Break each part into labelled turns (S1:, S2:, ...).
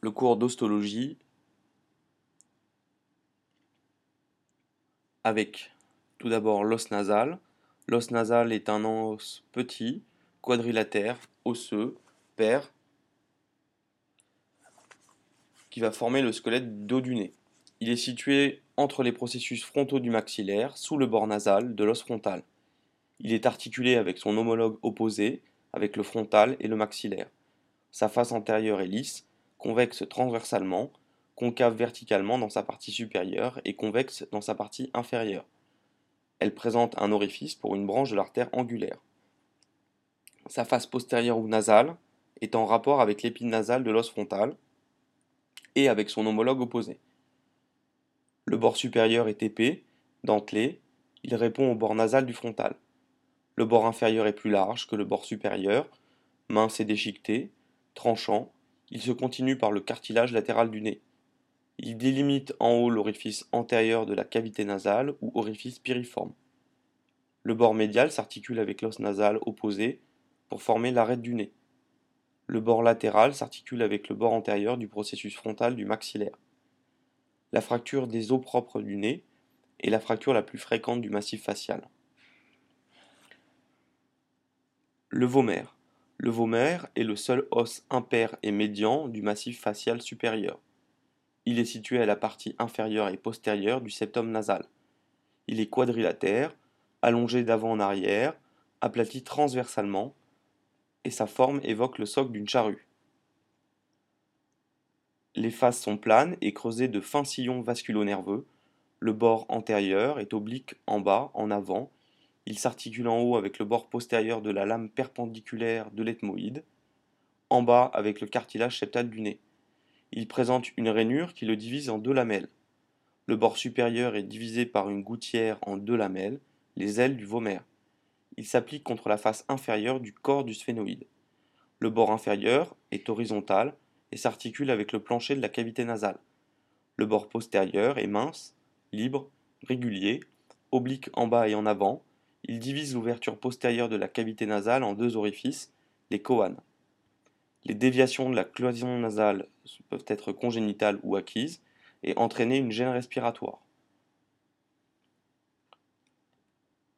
S1: le cours d'ostologie avec tout d'abord l'os nasal. L'os nasal est un os petit, quadrilatère, osseux, pair, qui va former le squelette dos du nez. Il est situé entre les processus frontaux du maxillaire, sous le bord nasal de l'os frontal. Il est articulé avec son homologue opposé, avec le frontal et le maxillaire. Sa face antérieure est lisse, convexe transversalement, concave verticalement dans sa partie supérieure et convexe dans sa partie inférieure. Elle présente un orifice pour une branche de l'artère angulaire. Sa face postérieure ou nasale est en rapport avec l'épine nasale de l'os frontal et avec son homologue opposé. Le bord supérieur est épais, dentelé, il répond au bord nasal du frontal. Le bord inférieur est plus large que le bord supérieur, mince et déchiqueté, tranchant, il se continue par le cartilage latéral du nez. Il délimite en haut l'orifice antérieur de la cavité nasale ou orifice piriforme. Le bord médial s'articule avec l'os nasal opposé pour former l'arête du nez. Le bord latéral s'articule avec le bord antérieur du processus frontal du maxillaire. La fracture des os propres du nez est la fracture la plus fréquente du massif facial. Le vomère. Le vomère est le seul os impair et médian du massif facial supérieur. Il est situé à la partie inférieure et postérieure du septum nasal. Il est quadrilatère, allongé d'avant en arrière, aplati transversalement, et sa forme évoque le socle d'une charrue. Les faces sont planes et creusées de fins sillons vasculo-nerveux. Le bord antérieur est oblique en bas, en avant, il s'articule en haut avec le bord postérieur de la lame perpendiculaire de l'ethmoïde, en bas avec le cartilage septal du nez. Il présente une rainure qui le divise en deux lamelles. Le bord supérieur est divisé par une gouttière en deux lamelles, les ailes du vomère. Il s'applique contre la face inférieure du corps du sphénoïde. Le bord inférieur est horizontal et s'articule avec le plancher de la cavité nasale. Le bord postérieur est mince, libre, régulier, oblique en bas et en avant, il divise l'ouverture postérieure de la cavité nasale en deux orifices, les coanes. Les déviations de la cloison nasale peuvent être congénitales ou acquises et entraîner une gêne respiratoire.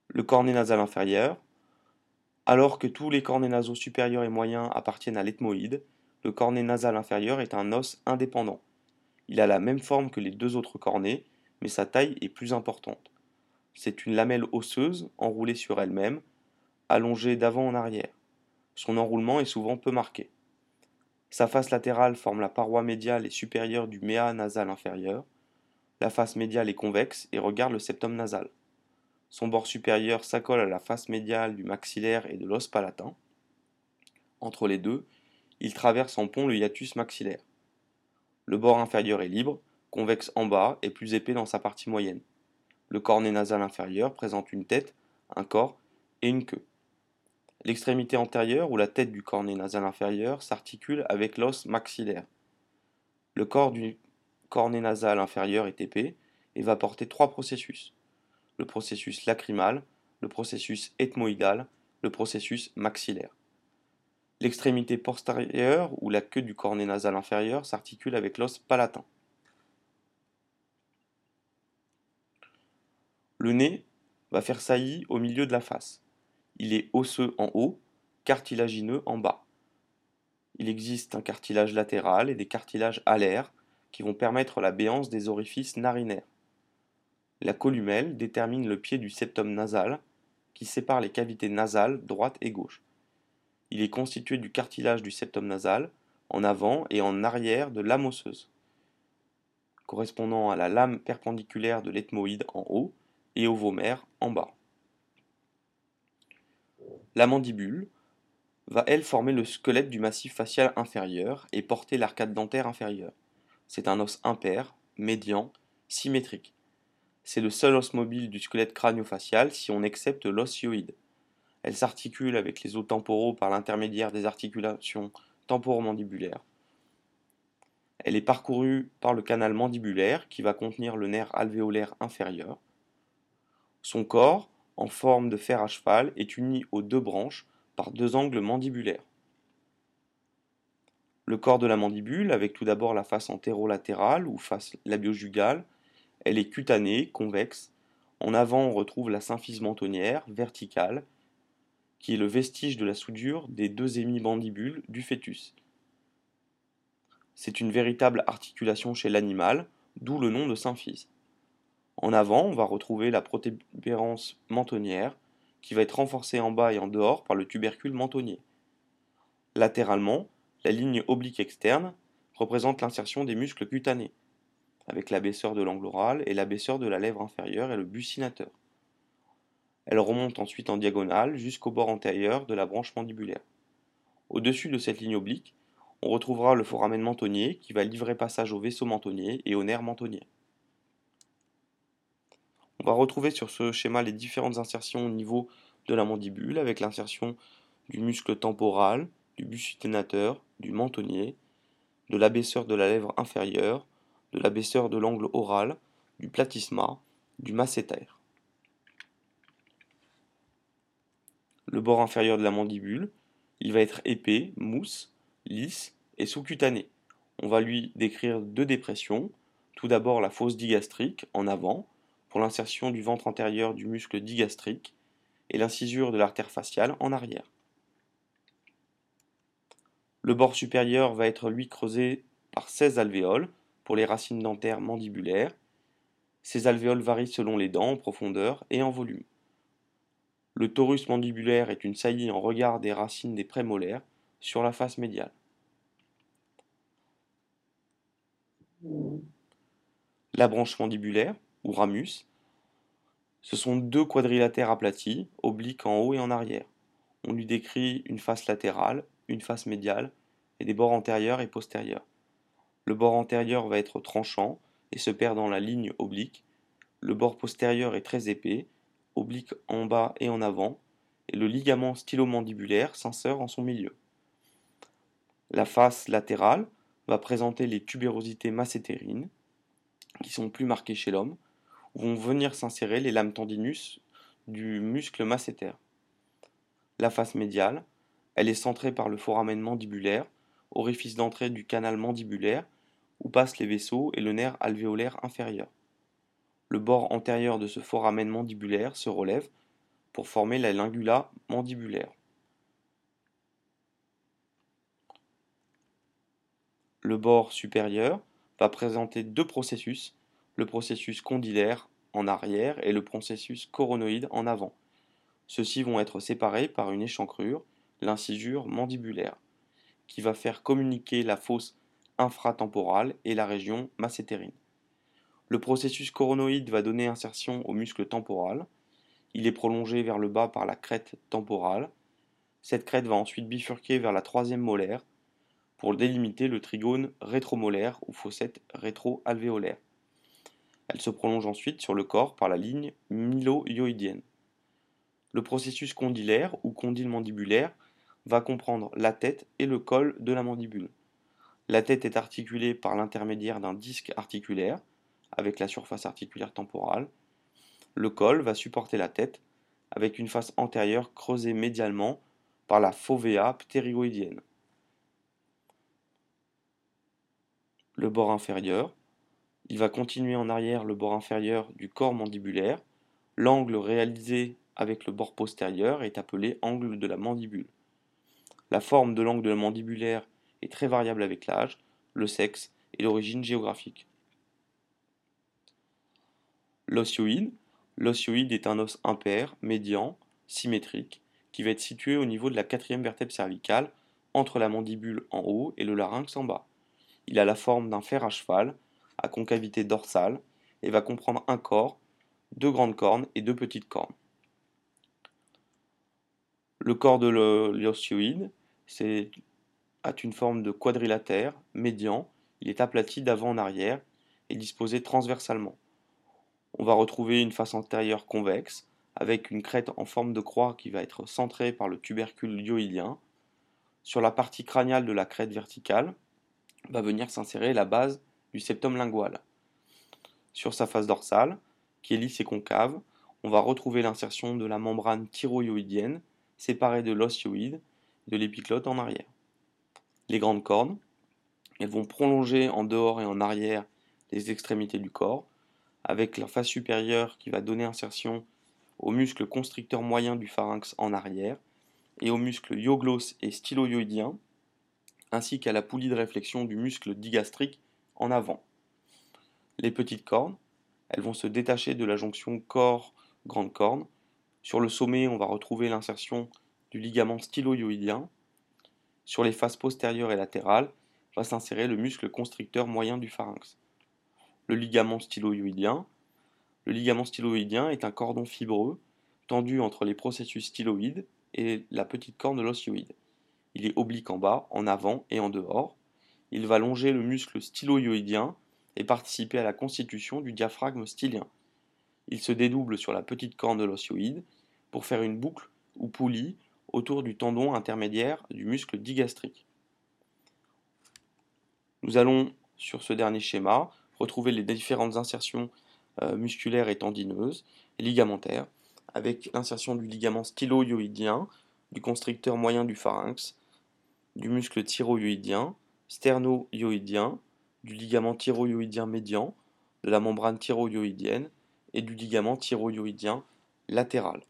S1: Le cornet nasal inférieur. Alors que tous les cornets nasaux supérieurs et moyens appartiennent à l'ethmoïde, le cornet nasal inférieur est un os indépendant. Il a la même forme que les deux autres cornets, mais sa taille est plus importante. C'est une lamelle osseuse enroulée sur elle-même, allongée d'avant en arrière. Son enroulement est souvent peu marqué. Sa face latérale forme la paroi médiale et supérieure du méa nasal inférieur. La face médiale est convexe et regarde le septum nasal. Son bord supérieur s'accole à la face médiale du maxillaire et de l'os palatin. Entre les deux, il traverse en pont le hiatus maxillaire. Le bord inférieur est libre, convexe en bas et plus épais dans sa partie moyenne. Le cornet nasal inférieur présente une tête, un corps et une queue. L'extrémité antérieure ou la tête du cornet nasal inférieur s'articule avec l'os maxillaire. Le corps du cornet nasal inférieur est épais et va porter trois processus. Le processus lacrymal, le processus ethmoïdal, le processus maxillaire. L'extrémité postérieure ou la queue du cornet nasal inférieur s'articule avec l'os palatin. Le nez va faire saillie au milieu de la face. Il est osseux en haut, cartilagineux en bas. Il existe un cartilage latéral et des cartilages alaires qui vont permettre la béance des orifices narinaires. La columelle détermine le pied du septum nasal qui sépare les cavités nasales droite et gauche. Il est constitué du cartilage du septum nasal en avant et en arrière de lame osseuse, correspondant à la lame perpendiculaire de l'ethmoïde en haut et vomère en bas. La mandibule va elle former le squelette du massif facial inférieur et porter l'arcade dentaire inférieure. C'est un os impair, médian, symétrique. C'est le seul os mobile du squelette crânio-facial si on accepte l'osioïde. Elle s'articule avec les os temporaux par l'intermédiaire des articulations temporomandibulaires. Elle est parcourue par le canal mandibulaire qui va contenir le nerf alvéolaire inférieur. Son corps, en forme de fer à cheval, est uni aux deux branches par deux angles mandibulaires. Le corps de la mandibule, avec tout d'abord la face antérolatérale ou face labiojugale, elle est cutanée, convexe. En avant, on retrouve la symphyse mentonnière, verticale, qui est le vestige de la soudure des deux hémimandibules du fœtus. C'est une véritable articulation chez l'animal, d'où le nom de symphyse. En avant, on va retrouver la protubérance mentonnière, qui va être renforcée en bas et en dehors par le tubercule mentonnier. Latéralement, la ligne oblique externe représente l'insertion des muscles cutanés, avec l'abaisseur de l'angle oral et l'abaisseur de la lèvre inférieure et le buccinateur. Elle remonte ensuite en diagonale jusqu'au bord antérieur de la branche mandibulaire. Au-dessus de cette ligne oblique, on retrouvera le foramen mentonnier qui va livrer passage au vaisseau mentonnier et au nerf mentonnier. On va retrouver sur ce schéma les différentes insertions au niveau de la mandibule avec l'insertion du muscle temporal, du buccinateur, du mentonnier, de l'abaisseur de la lèvre inférieure, de l'abaisseur de l'angle oral, du platysma, du masséter. Le bord inférieur de la mandibule, il va être épais, mousse, lisse et sous-cutané. On va lui décrire deux dépressions. Tout d'abord la fosse digastrique en avant, pour l'insertion du ventre antérieur du muscle digastrique, et l'incisure de l'artère faciale en arrière. Le bord supérieur va être lui creusé par 16 alvéoles pour les racines dentaires mandibulaires. Ces alvéoles varient selon les dents en profondeur et en volume. Le torus mandibulaire est une saillie en regard des racines des prémolaires sur la face médiale. La branche mandibulaire, ou ramus, ce sont deux quadrilatères aplatis, obliques en haut et en arrière. On lui décrit une face latérale, une face médiale et des bords antérieurs et postérieurs. Le bord antérieur va être tranchant et se perd dans la ligne oblique. Le bord postérieur est très épais, oblique en bas et en avant, et le ligament stylomandibulaire s'insère en son milieu. La face latérale va présenter les tubérosités massétérines, qui sont plus marquées chez l'homme, vont venir s'insérer les lames tendinus du muscle masséter. La face médiale, elle est centrée par le foramen mandibulaire, orifice d'entrée du canal mandibulaire, où passent les vaisseaux et le nerf alvéolaire inférieur. Le bord antérieur de ce foramen mandibulaire se relève pour former la lingula mandibulaire. Le bord supérieur va présenter deux processus, le processus condylaire en arrière et le processus coronoïde en avant. Ceux-ci vont être séparés par une échancrure, l'incisure mandibulaire, qui va faire communiquer la fosse infratemporale et la région massétérine. Le processus coronoïde va donner insertion au muscle temporal. Il est prolongé vers le bas par la crête temporale. Cette crête va ensuite bifurquer vers la troisième molaire pour délimiter le trigone rétromolaire ou fossette rétro-alvéolaire. Elle se prolonge ensuite sur le corps par la ligne mylo-yoïdienne. Le processus condylaire ou condyle mandibulaire va comprendre la tête et le col de la mandibule. La tête est articulée par l'intermédiaire d'un disque articulaire avec la surface articulaire temporale. Le col va supporter la tête avec une face antérieure creusée médialement par la fovea ptérygoïdienne. le bord inférieur. Il va continuer en arrière le bord inférieur du corps mandibulaire. L'angle réalisé avec le bord postérieur est appelé angle de la mandibule. La forme de l'angle de la mandibulaire est très variable avec l'âge, le sexe et l'origine géographique. L'osioïde. L'osioïde est un os impair, médian, symétrique, qui va être situé au niveau de la quatrième vertèbre cervicale, entre la mandibule en haut et le larynx en bas. Il a la forme d'un fer à cheval, à concavité dorsale, et va comprendre un corps, deux grandes cornes et deux petites cornes. Le corps de l'osioïde a une forme de quadrilatère, médian, il est aplati d'avant en arrière et disposé transversalement. On va retrouver une face antérieure convexe, avec une crête en forme de croix qui va être centrée par le tubercule yoïdien. Sur la partie crâniale de la crête verticale, va venir s'insérer la base du septum lingual. Sur sa face dorsale, qui est lisse et concave, on va retrouver l'insertion de la membrane thyroïdienne séparée de l'osioïde et de l'épiclote en arrière. Les grandes cornes, Elles vont prolonger en dehors et en arrière les extrémités du corps, avec la face supérieure qui va donner insertion au muscle constricteur moyen du pharynx en arrière et au muscle iogloss et styloïdien, ainsi qu'à la poulie de réflexion du muscle digastrique avant. Les petites cornes, elles vont se détacher de la jonction corps-grande corne. Sur le sommet, on va retrouver l'insertion du ligament styloïdien. Sur les faces postérieures et latérales, va s'insérer le muscle constricteur moyen du pharynx. Le ligament styloïdien. Est un cordon fibreux tendu entre les processus styloïdes et la petite corne l'ossioïde. Il est oblique en bas, en avant et en dehors. Il va longer le muscle styloïdien et participer à la constitution du diaphragme stylien. Il se dédouble sur la petite corne de l'osioïde pour faire une boucle ou poulie autour du tendon intermédiaire du muscle digastrique. Nous allons, sur ce dernier schéma, retrouver les différentes insertions euh, musculaires et tendineuses et ligamentaires, avec l'insertion du ligament styloïdien, du constricteur moyen du pharynx, du muscle thyroïdien, sternoïdien, du ligament thyroïdien médian, de la membrane thyroïdienne et du ligament thyroïdien latéral.